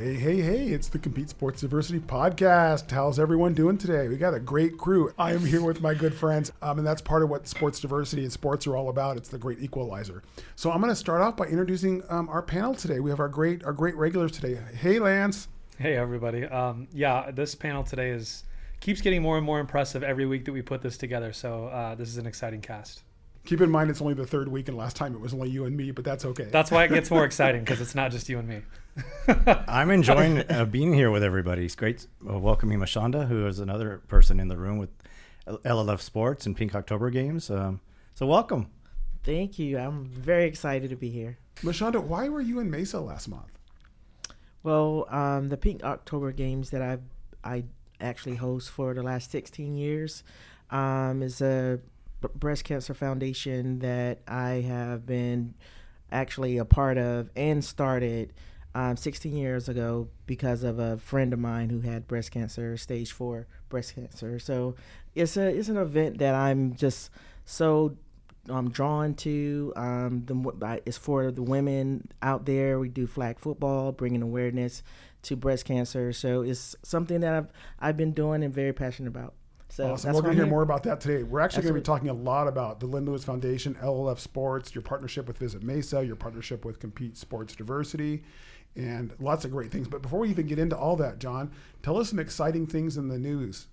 Hey, hey, hey, it's the Compete Sports Diversity Podcast. How's everyone doing today? We got a great crew. I am here with my good friends, um, and that's part of what sports diversity and sports are all about. It's the great equalizer. So I'm going to start off by introducing um, our panel today. We have our great our great regulars today. Hey, Lance. Hey, everybody. Um, yeah, this panel today is keeps getting more and more impressive every week that we put this together. So uh, this is an exciting cast. Keep in mind it's only the third week, and last time it was only you and me, but that's okay. That's why it gets more exciting because it's not just you and me. I'm enjoying uh, being here with everybody. It's great uh, welcoming Mashonda, who is another person in the room with LLF Sports and Pink October Games. Um, so welcome. Thank you. I'm very excited to be here. Mashonda, why were you in Mesa last month? Well, um, the Pink October Games that I I actually host for the last 16 years um, is a breast cancer foundation that I have been actually a part of and started um, 16 years ago because of a friend of mine who had breast cancer, stage four breast cancer. So it's a it's an event that I'm just so um, drawn to. Um, the it's for the women out there. We do flag football, bringing awareness to breast cancer. So it's something that I've I've been doing and very passionate about. So awesome. We're going to hear more about that today. We're actually going to be talking a lot about the Lynn Lewis Foundation, LLF Sports, your partnership with Visit Mesa, your partnership with Compete Sports Diversity, and lots of great things. But before we even get into all that, John, tell us some exciting things in the news.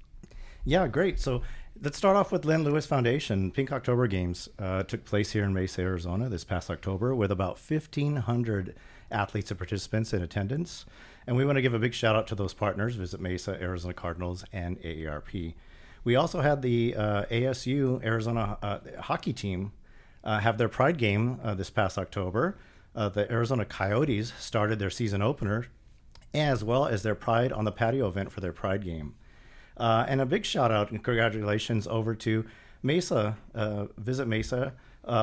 Yeah, great. So let's start off with Lynn Lewis Foundation. Pink October Games uh, took place here in Mesa, Arizona this past October with about 1,500 athletes and participants in attendance. And we want to give a big shout out to those partners Visit Mesa, Arizona Cardinals, and AARP. We also had the uh, ASU Arizona uh, hockey team uh, have their Pride game uh, this past October. Uh, the Arizona Coyotes started their season opener, as well as their Pride on the Patio event for their Pride game. Uh, and a big shout out and congratulations over to Mesa, Visit Mesa,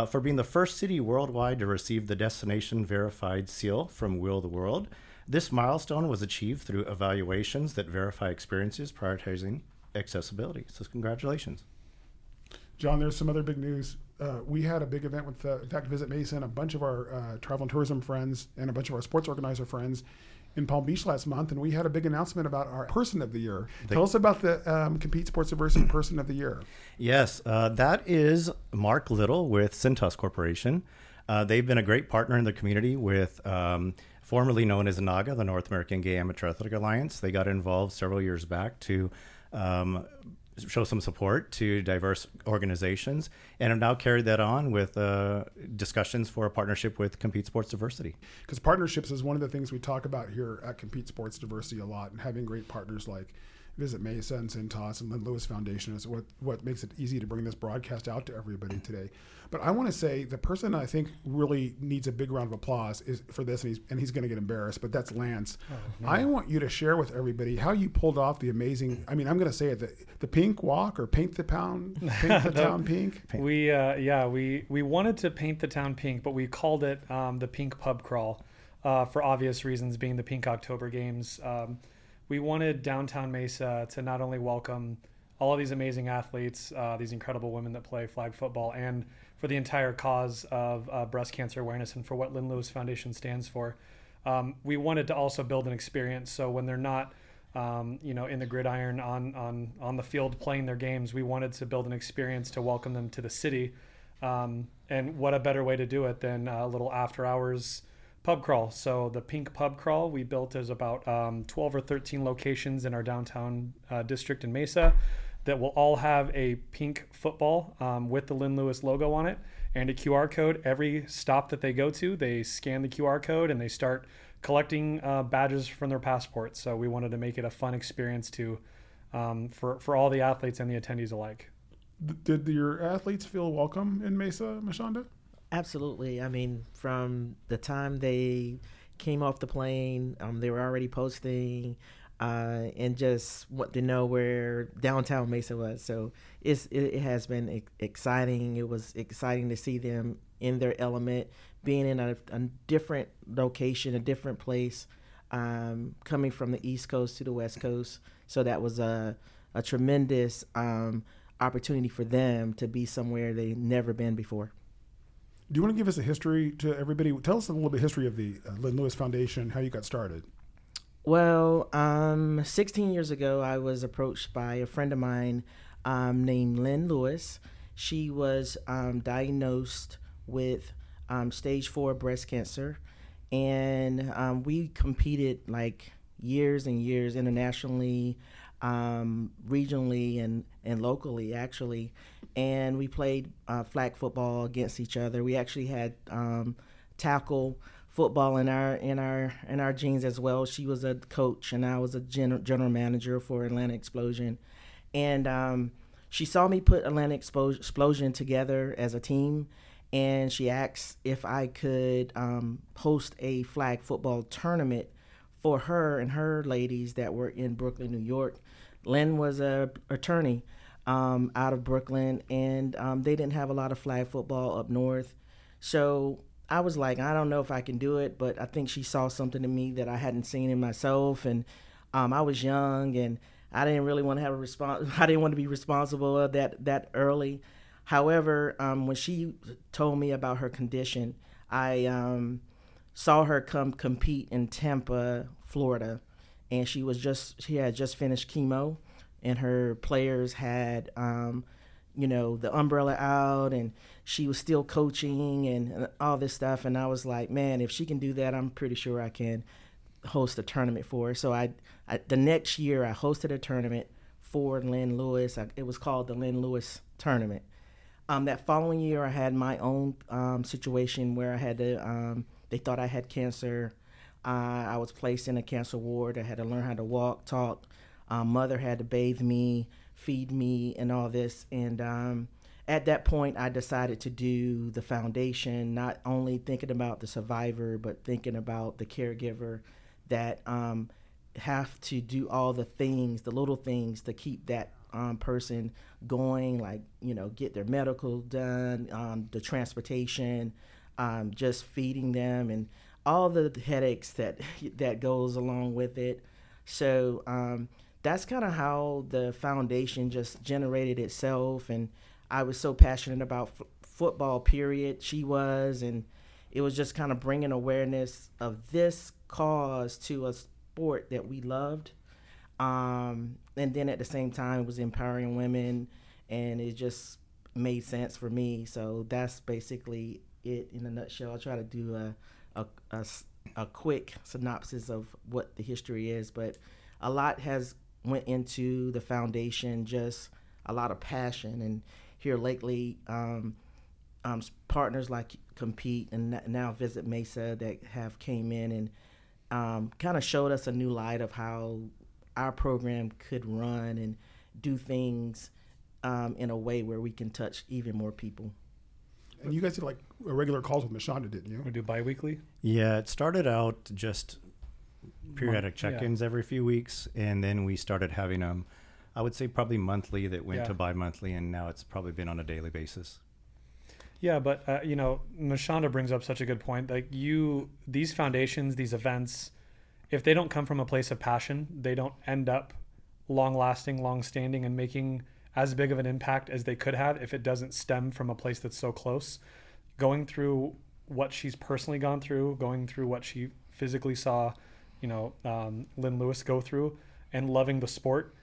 for being the first city worldwide to receive the Destination Verified seal from Wheel the World. This milestone was achieved through evaluations that verify experiences prioritizing accessibility. So congratulations. John, there's some other big news. Uh, we had a big event with, uh, in fact, Visit Mesa, a bunch of our uh, travel and tourism friends and a bunch of our sports organizer friends in Palm Beach last month, and we had a big announcement about our Person of the Year. Tell us about the um, Compete Sports Diversity Person of the Year. Yes, uh, that is Mark Little with Cintas Corporation. Uh, they've been a great partner in the community with. Um, formerly known as NAGA, the North American Gay Amateur Athletic Alliance. They got involved several years back to um, show some support to diverse organizations and have now carried that on with uh, discussions for a partnership with Compete Sports Diversity. Because partnerships is one of the things we talk about here at Compete Sports Diversity a lot, and having great partners like Visit Mesa and Cintas and Lynn Lewis Foundation is what, what makes it easy to bring this broadcast out to everybody today. But I want to say the person I think really needs a big round of applause is for this, and he's and he's going to get embarrassed. But that's Lance. Oh, no. I want you to share with everybody how you pulled off the amazing. I mean, I'm going to say it: the, the pink walk or paint the town, paint the town pink. We uh, yeah, we we wanted to paint the town pink, but we called it um, the pink pub crawl uh, for obvious reasons, being the Pink October Games. Um, we wanted downtown Mesa to not only welcome all of these amazing athletes, uh, these incredible women that play flag football, and for the entire cause of uh, breast cancer awareness and for what Lynn Lewis Foundation stands for. Um, we wanted to also build an experience so when they're not, um, you know, in the gridiron on, on, on the field playing their games, we wanted to build an experience to welcome them to the city. Um, and what a better way to do it than a little after hours pub crawl. So the Pink Pub Crawl we built is about um, 12 or 13 locations in our downtown uh, district in Mesa that will all have a pink football um, with the Lynn Lewis logo on it and a QR code. Every stop that they go to, they scan the QR code and they start collecting uh, badges from their passports. So we wanted to make it a fun experience to um, for for all the athletes and the attendees alike. Did your athletes feel welcome in Mesa, Mashonda? Absolutely. I mean, from the time they came off the plane, um, they were already posting uh, and just want to know where downtown Mesa was. So it's it, has been exciting. It was exciting to see them in their element, being in a, a different location, a different place, um, coming from the East Coast to the West Coast. So that was a a tremendous um, opportunity for them to be somewhere they've never been before. Do you want to give us a history to everybody? Tell us a little bit history of the uh, Lynn Lewis Foundation, how you got started. Well, um, 16 years ago, I was approached by a friend of mine um, named Lynn Lewis. She was um, diagnosed with um, stage four breast cancer, and um, we competed like years and years internationally, um, regionally, and, and locally, actually. And we played uh, flag football against each other. We actually had tackle football in our in our in our genes as well. She was a coach, and I was a general general manager for Atlanta Explosion, and um, she saw me put Atlanta Explosion together as a team, and she asked if I could um, host a flag football tournament for her and her ladies that were in Brooklyn, New York. Lynn was a attorney um, out of Brooklyn, and um, they didn't have a lot of flag football up north. So I was like, I don't know if I can do it, but I think she saw something in me that I hadn't seen in myself, and um, I was young, and I didn't really want to have a response. I didn't want to be responsible that that early. However, um, when she told me about her condition, I um, saw her come compete in Tampa, Florida, and she was just she had just finished chemo, and her players had um, you know the umbrella out and she was still coaching and all this stuff and i was like man if she can do that i'm pretty sure i can host a tournament for her. So i, I the next year i hosted a tournament for lynn lewis. I, it was called the lynn lewis tournament. Um, that following year i had my own um, situation where i had to um, they thought i had cancer. Uh, i was placed in a cancer ward. I had to learn how to walk talk. Um, mother had to bathe me feed me and all this. And um, at that point, I decided to do the foundation, not only thinking about the survivor, but thinking about the caregiver that um, have to do all the things, the little things to keep that um, person going, like, you know, get their medical done, um, the transportation, um, just feeding them, and all the headaches that that goes along with it. So um, that's kind of how the foundation just generated itself and i was so passionate about f- football period she was and it was just kind of bringing awareness of this cause to a sport that we loved um, and then at the same time it was empowering women and it just made sense for me so that's basically it in a nutshell. I'll try to do a, a, a, a quick synopsis of what the history is but a lot has went into the foundation just a lot of passion. And here lately um, um, partners like compete and now visit mesa that have came in and um, kind of showed us a new light of how our program could run and do things um, in a way where we can touch even more people and you guys did like regular calls with Mashonda, didn't you? We do biweekly. Yeah, it started out just periodic check-ins yeah. every few weeks, and then we started having them. I would say probably monthly that went yeah. to bi-monthly, and now it's probably been on a daily basis. Yeah, but uh, you know, Mashonda brings up such a good point. Like you, these foundations, these events, if they don't come from a place of passion, they don't end up long-lasting, long-standing, and making as big of an impact as they could have if it doesn't stem from a place that's so close. Going through what she's personally gone through, going through what she physically saw, you know um, Lynn Lewis go through and loving the sport,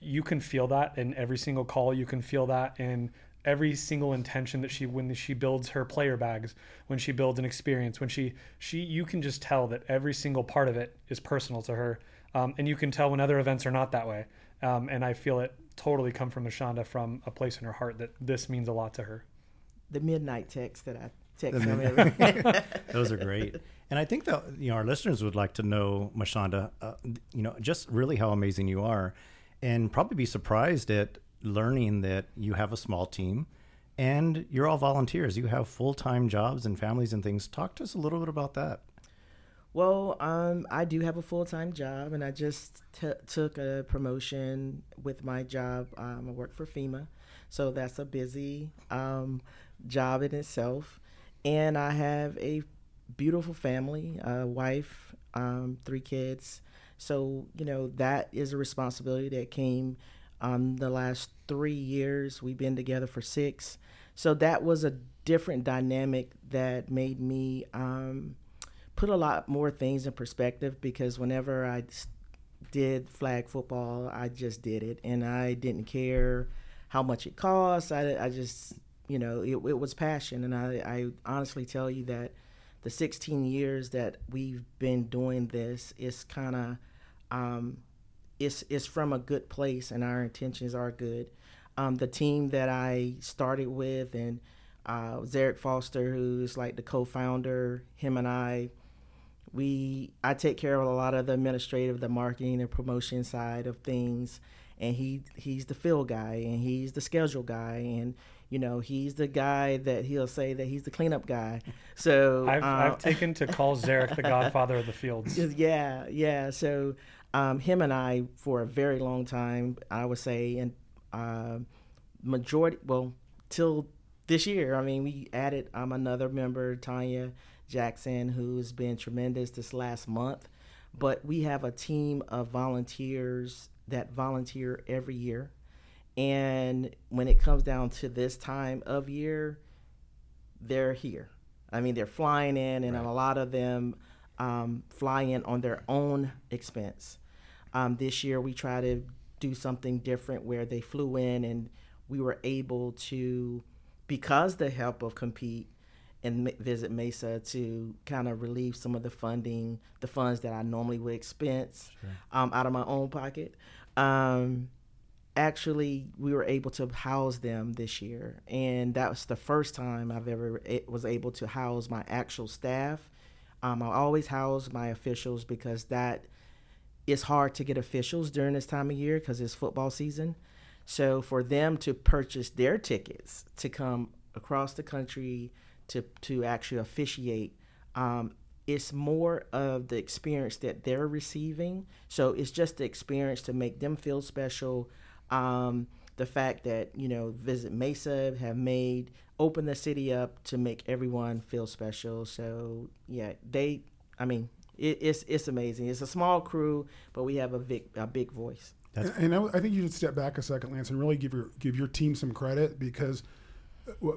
you can feel that in every single call. You can feel that in every single intention that she when she builds her player bags, when she builds an experience, when she she you can just tell that every single part of it is personal to her, um, and you can tell when other events are not that way. Um, and I feel it totally come from Mashonda from a place in her heart that this means a lot to her. The midnight text that I text them Those are great. And I think that you know our listeners would like to know, Mashonda, uh, you know, just really how amazing you are, and probably be surprised at learning that you have a small team, and you're all volunteers. You have full time jobs and families and things. Talk to us a little bit about that. Well, um, I do have a full time job, and I just t- took a promotion with my job. Um, I work for FEMA, so that's a busy um, job in itself. And I have a beautiful family, a wife, um, three kids. So, you know, that is a responsibility that came um, the last three years. We've been together for six. So that was a different dynamic that made me um, put a lot more things in perspective because whenever I did flag football, I just did it, and I didn't care how much it cost. I, I just, you know, it, it was passion, and I, I honestly tell you that the 16 years that we've been doing this is kind of, um, it's it's from a good place, and our intentions are good. Um, the team that I started with, and uh, Zarek Foster, who's like the co-founder, him and I we I take care of a lot of the administrative, the marketing and promotion side of things, and he he's the field guy and he's the schedule guy and you know he's the guy that he'll say that he's the cleanup guy. So I've, uh, I've taken to call Zarek the Godfather of the fields. Yeah, yeah. So um, him and I for a very long time, I would say, and uh, majority well till this year. I mean, we added um, another member, Tanya Jackson, who's been tremendous this last month. But we have a team of volunteers that volunteer every year. And when it comes down to this time of year, they're here. I mean, they're flying in, and right. a lot of them um, fly in on their own expense. Um, this year, we try to do something different where they flew in and we were able to, because the help of Compete, and visit Mesa to kind of relieve some of the funding, the funds that I normally would expense sure. um, out of my own pocket. Um, actually, we were able to house them this year, and that was the first time I've ever was able to house my actual staff. Um, I always house my officials because that it's hard to get officials during this time of year because it's football season. So for them to purchase their tickets to come across the country to to actually officiate. Um, it's more of the experience that they're receiving. So it's just the experience to make them feel special. Um, the fact that you know Visit Mesa have made open the city up to make everyone feel special. So yeah, they. I mean, it, it's it's amazing. It's a small crew, but we have a big a big voice. That's and, and I, I think you should step back a second, Lance, and really give your give your team some credit because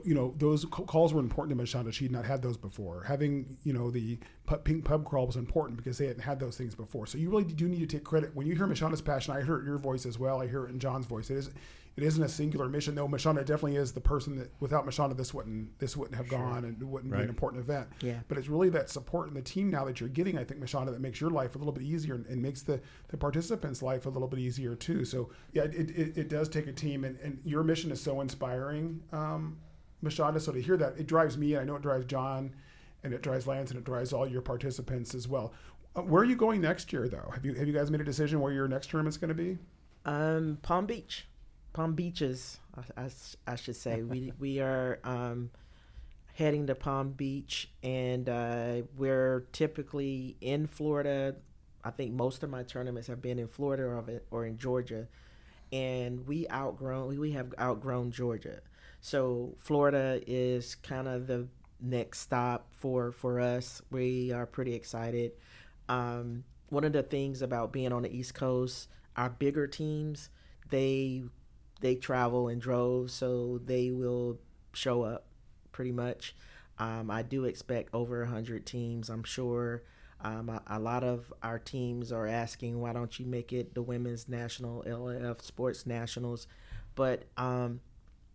you know, those calls were important to Mashonda. She'd not had those before. Having, you know, the pink pub crawl was important because they hadn't had those things before. So you really do need to take credit. When you hear Mashonda's passion, I hear it in your voice as well. I hear it in John's voice. It is, it isn't a singular mission, though. Mashonda definitely is the person that without Mashonda, this wouldn't this wouldn't have sure. gone and it wouldn't right. be an important event. Yeah. But it's really that support in the team now that you're getting. I think Mashonda that makes your life a little bit easier and, and makes the the participants' life a little bit easier too. So yeah, it, it, it does take a team, and, and your mission is so inspiring. Um, Mashonda. So to hear that, it drives me, and I know it drives John, and it drives Lance, and it drives all your participants as well. Uh, where are you going next year, though? Have you have you guys made a decision where your next tournament's going to be? Um, Palm Beach, Palm Beaches, I, I, I should say. we we are um, heading to Palm Beach, and uh, we're typically in Florida. I think most of my tournaments have been in Florida or, or in Georgia, and we outgrown we have outgrown Georgia. So Florida is kind of the next stop for for us. We are pretty excited. Um, one of the things about being on the East Coast, our bigger teams, they they travel in droves, so they will show up pretty much. Um, I do expect over 100 teams, I'm sure. Um, a, a, lot of our teams are asking, why don't you make it the Women's National LLF Sports Nationals? But um,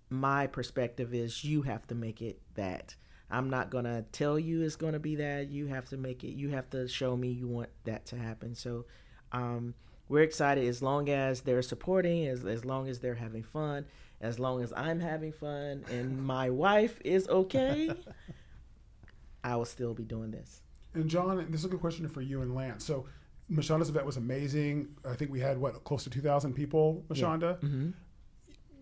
my perspective is you have to make it that. I'm not going to tell you it's going to be that. You have to make it, you have to show me you want that to happen. So um, we're excited as long as they're supporting, as, as long as they're having fun, as long as I'm having fun and my wife is okay, I will still be doing this. And John, this is a good question for you and Lance. So Mashonda's event was amazing. I think we had what close to 2,000 people. Mashonda. Yeah. Mm-hmm.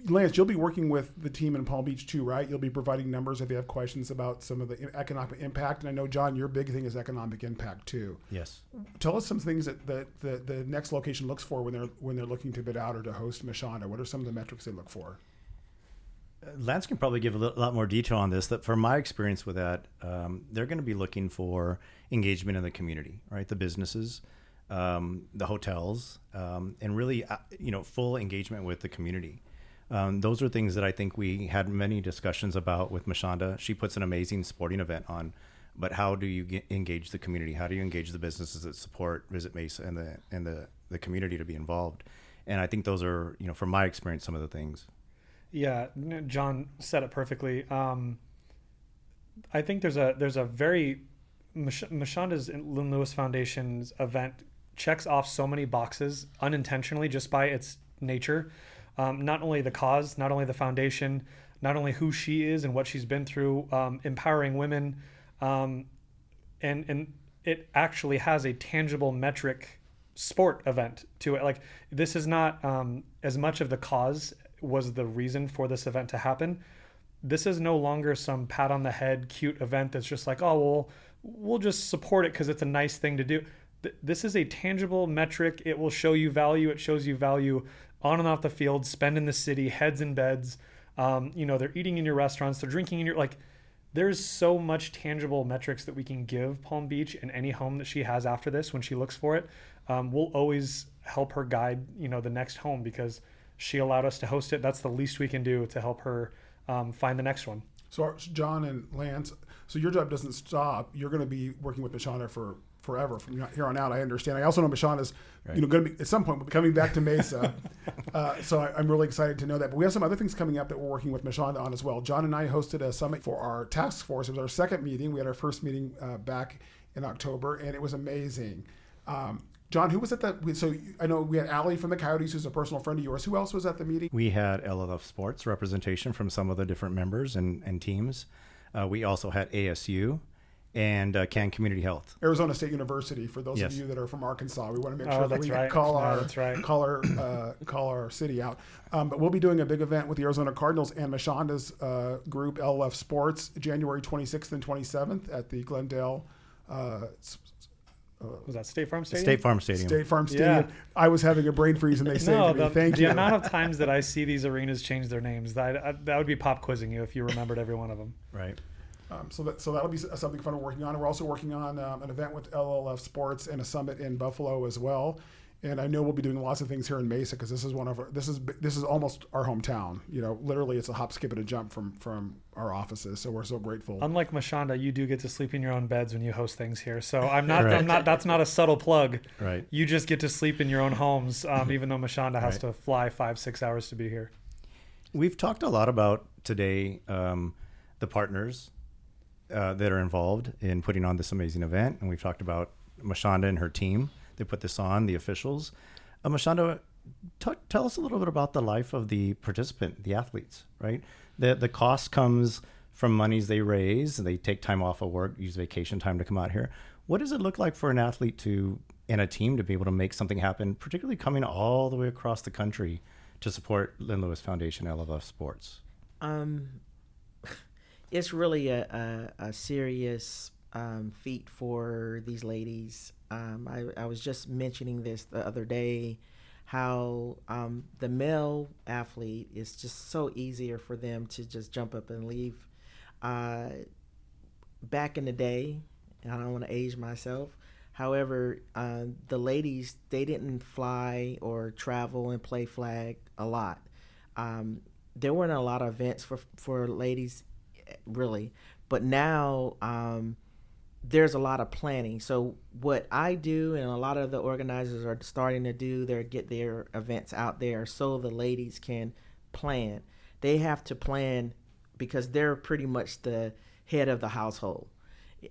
Lance, you'll be working with the team in Palm Beach too, right? You'll be providing numbers if they have questions about some of the economic impact. And I know, John, your big thing is economic impact too. Yes. Tell us some things that the, the, the next location looks for when they're when they're looking to bid out or to host Mashonda. What are some of the metrics they look for? Uh, Lance can probably give a lot more detail on this. That from my experience with that, um, they're going to be looking for engagement in the community, right? The businesses, um, the hotels, um, and really, uh, you know, full engagement with the community. Um, those are things that I think we had many discussions about with Mashonda. She puts an amazing sporting event on, but how do you get, engage the community? How do you engage the businesses that support Visit Mesa and the and the the community to be involved? And I think those are, you know, from my experience, some of the things. Yeah, John said it perfectly. Um, I think there's a there's a very Mashonda's Lynn Lewis Foundation's event checks off so many boxes unintentionally just by its nature. Um, not only the cause, not only the foundation, not only who she is and what she's been through, um, empowering women, um, and and it actually has a tangible metric sport event to it. Like this is not um, as much of the cause was the reason for this event to happen. This is no longer some pat on the head, cute event that's just like, oh well, we'll just support it because it's a nice thing to do. This is a tangible metric. It will show you value. It shows you value on and off the field, spend in the city, heads in beds. Um, you know, they're eating in your restaurants, they're drinking in your like there's so much tangible metrics that we can give Palm Beach and any home that she has after this when she looks for it. Um, we'll always help her guide, you know, the next home because she allowed us to host it. That's the least we can do to help her um, find the next one. So, John and Lance, so your job doesn't stop. You're going to be working with Mashonda for forever from here on out. I understand. I also know Mashonda is, right. you know, going to be at some point coming back to Mesa. uh, so I, am really excited to know that. But we have some other things coming up that we're working with Mashonda on as well. John and I hosted a summit for our task force. It was our second meeting. We had our first meeting uh, back in October, and it was amazing. Um, John, who was at that? So I know we had Allie from the Coyotes, who's a personal friend of yours. Who else was at the meeting? We had LLF Sports representation from some of the different members and, and teams. Uh, we also had ASU and uh, Can Community Health. Arizona State University. For those yes. of you that are from Arkansas, we want to make oh, sure that we right. call our right. call our uh, call our city out. Um, but we'll be doing a big event with the Arizona Cardinals and Mashonda's uh, group LF Sports January 26th and 27th at the Glendale. Uh, uh, was that State Farm Stadium? State Farm Stadium. State Farm Stadium. Yeah. I was having a brain freeze, and they saved no, me. The, Thank the you. The amount of times that I see these arenas change their names, that that would be pop quizzing you if you remembered every one of them. Right. Um, so that so that'll be something fun we're working on. We're also working on um, an event with LLF Sports and a summit in Buffalo as well. And I know we'll be doing lots of things here in Mesa because this is one of our, this is this is almost our hometown. You know, literally it's a hop, skip, and a jump from from our offices. So we're so grateful. Unlike Mashonda, you do get to sleep in your own beds when you host things here. So I'm not right. I'm not that's not a subtle plug. Right. You just get to sleep in your own homes, um, even though Mashonda has right. to fly five six hours to be here. We've talked a lot about today um, the partners uh, that are involved in putting on this amazing event. And we've talked about Mashonda and her team. They put this on, the officials. Uh, Mashonda, t- tell us a little bit about the life of the participant, the athletes, right? The, the cost comes from monies they raise. and They take time off of work, use vacation time to come out here. What does it look like for an athlete to and a team to be able to make something happen, particularly coming all the way across the country to support Lynn Lewis Foundation LLF Sports? Um, it's really a, a, a serious um, feat for these ladies. Um, I, I, was just mentioning this the other day how um, the male athlete is just so easier for them to just jump up and leave. Uh, back in the day, and I don't want to age myself. However, uh, the ladies they didn't fly or travel and play flag a lot. Um, there weren't a lot of events for for ladies really. But now um, there's a lot of planning. So what I do and a lot of the organizers are starting to do, they get their events out there so the ladies can plan. They have to plan because they're pretty much the head of the household.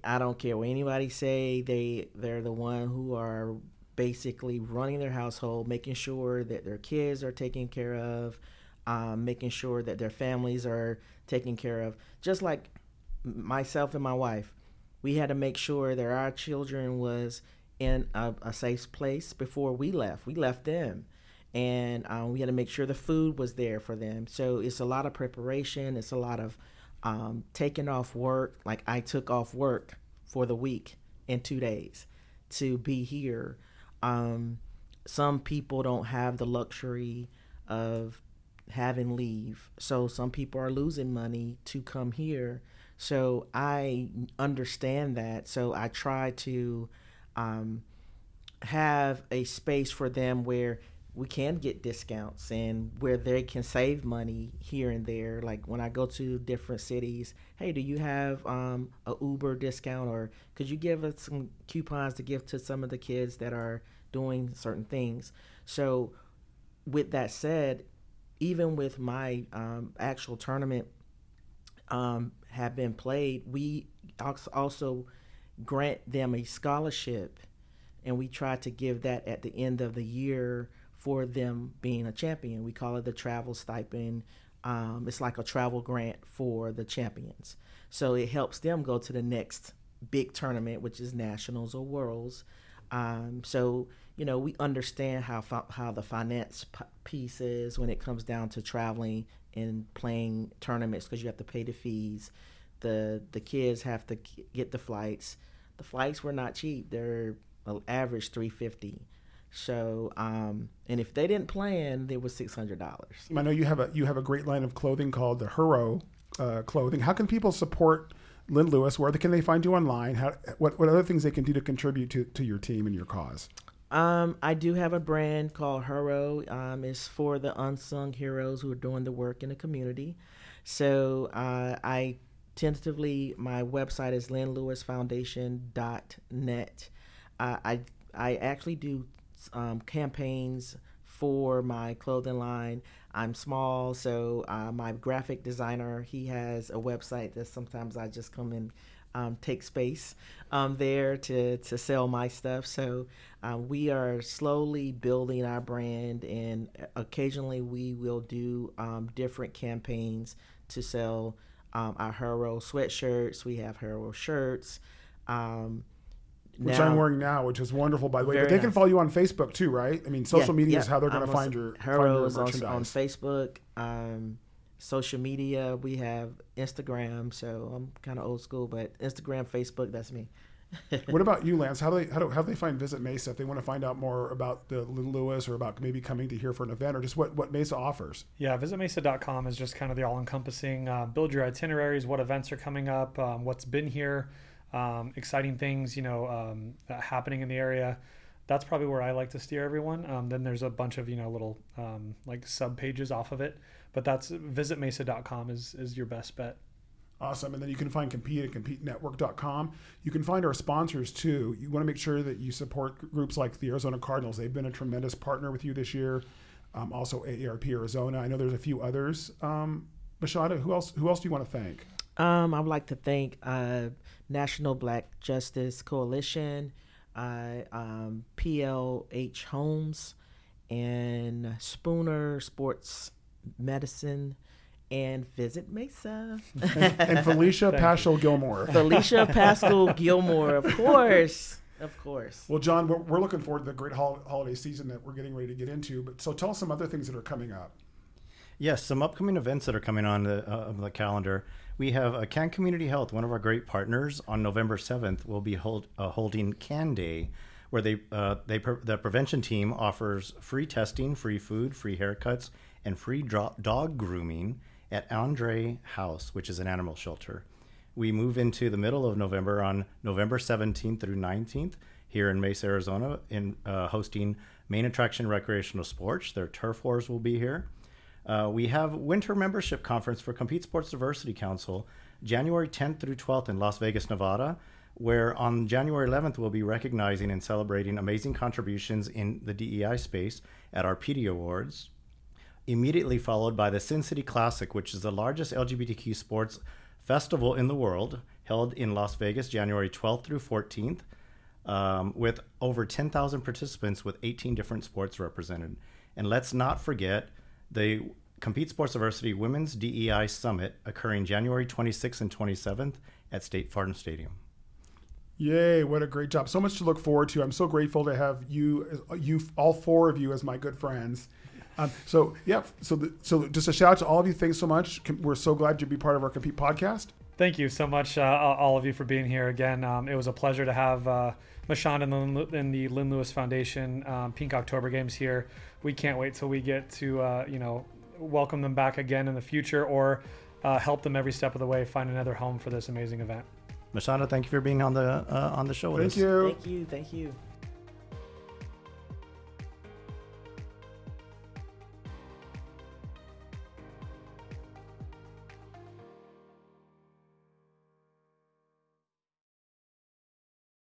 I don't care what anybody say. They they're the one who are basically running their household, making sure that their kids are taken care of, um, making sure that their families are taken care of. Just like myself and my wife, we had to make sure that our children was in a, a safe place before we left. We left them, and um, we had to make sure the food was there for them. So it's a lot of preparation. It's a lot of um, taking off work. Like I took off work for the week in two days to be here. Um, some people don't have the luxury of having leave. So some people are losing money to come here. So I understand that. So I try to um, have a space for them where we can get discounts and where they can save money here and there. Like when I go to different cities, hey, do you have um, a Uber discount or could you give us some coupons to give to some of the kids that are doing certain things? So, with that said, even with my um, actual tournament um, have been played, we also grant them a scholarship, and we try to give that at the end of the year for them being a champion. We call it the travel stipend. Um, it's like a travel grant for the champions. So it helps them go to the next big tournament, which is nationals or worlds. Um, so you know we understand how how the finance piece is when it comes down to traveling and playing tournaments because you have to pay the fees. The the kids have to get the flights. The flights were not cheap. They're average three fifty. So, um, and if they didn't plan, it was six hundred dollars. I know you have a you have a great line of clothing called the Hero uh, clothing. How can people support Lynn Lewis? Where can they find you online? How, what what other things they can do to contribute to, to your team and your cause? Um, I do have a brand called Hero. Um, it's for the unsung heroes who are doing the work in the community. So uh, I tentatively my website is lynnlewisfoundation.net. Uh, I I actually do um, campaigns for my clothing line. I'm small, so uh, my graphic designer he has a website that sometimes I just come and um, take space um, there to to sell my stuff. So uh, we are slowly building our brand, and occasionally we will do um, different campaigns to sell um, our Hero sweatshirts. We have Hero shirts. Um, which I'm wearing now, which is wonderful, by the way. But they nice. can follow you on Facebook too, right? I mean, social yeah, media yeah. is how they're going to find your Hero is on, on, Facebook, um, social media. We have Instagram, so I'm kind of old school, but Instagram, Facebook, that's me. what about you, Lance? How do they how do, how do they find Visit Mesa if they want to find out more about the Little Lewis or about maybe coming to here for an event or just what what Mesa offers? Yeah, visitmesa.com is just kind of the all encompassing. Uh, build your itineraries, what events are coming up, um, what's been here um, exciting things, you know, um, happening in the area. That's probably where I like to steer everyone. Um, then there's a bunch of you know little um, like sub pages off of it, but that's visitmesa.com is is your best bet. Awesome. And then you can find Compete at CompeteNetwork.com. You can find our sponsors too. You want to make sure that you support groups like the Arizona Cardinals. They've been a tremendous partner with you this year. Um, also, AARP Arizona. I know there's a few others. Um, Mashonda, who else? Who else do you want to thank? Um, I would like to thank uh, National Black Justice Coalition, uh, um, PLH Homes, and Spooner Sports Medicine, and Visit Mesa. and, and Felicia Paschal Gilmore. Felicia Paschal Gilmore, of course. Of course. Well, John, we're, we're looking forward to the great hol- holiday season that we're getting ready to get into. But so tell us some other things that are coming up. Yes, some upcoming events that are coming on the, uh, the calendar. We have uh, Can Community Health, one of our great partners, on November 7th will be hold, uh, holding Can Day, where they uh, they pre- the prevention team offers free testing, free food, free haircuts, and free dog grooming at Andre House, which is an animal shelter. We move into the middle of November on November 17th through 19th here in Mesa, Arizona, in uh, hosting Main Attraction Recreational Sports. Their turf wars will be here. Uh, we have winter membership conference for Compete Sports Diversity Council, January 10th through 12th in Las Vegas, Nevada, where on January 11th we'll be recognizing and celebrating amazing contributions in the DEI space at our PD Awards. Immediately followed by the Sin City Classic, which is the largest LGBTQ sports festival in the world, held in Las Vegas January 12th through 14th, um, with over 10,000 participants with 18 different sports represented. And let's not forget the Compete Sports Diversity Women's DEI Summit occurring January 26th and 27th at State Farm Stadium. Yay! What a great job! So much to look forward to. I'm so grateful to have you, you, all four of you, as my good friends. Um, so yeah, so the, so just a shout out to all of you. Thanks so much. We're so glad to be part of our Compete podcast. Thank you so much, uh, all of you, for being here again. Um, it was a pleasure to have uh, Mashawn and, and the Lynn Lewis Foundation um, Pink October Games here. We can't wait till we get to uh, you know welcome them back again in the future or uh, help them every step of the way find another home for this amazing event. Mashonda, thank you for being on the uh, on the show thank you. Thank you. Thank you.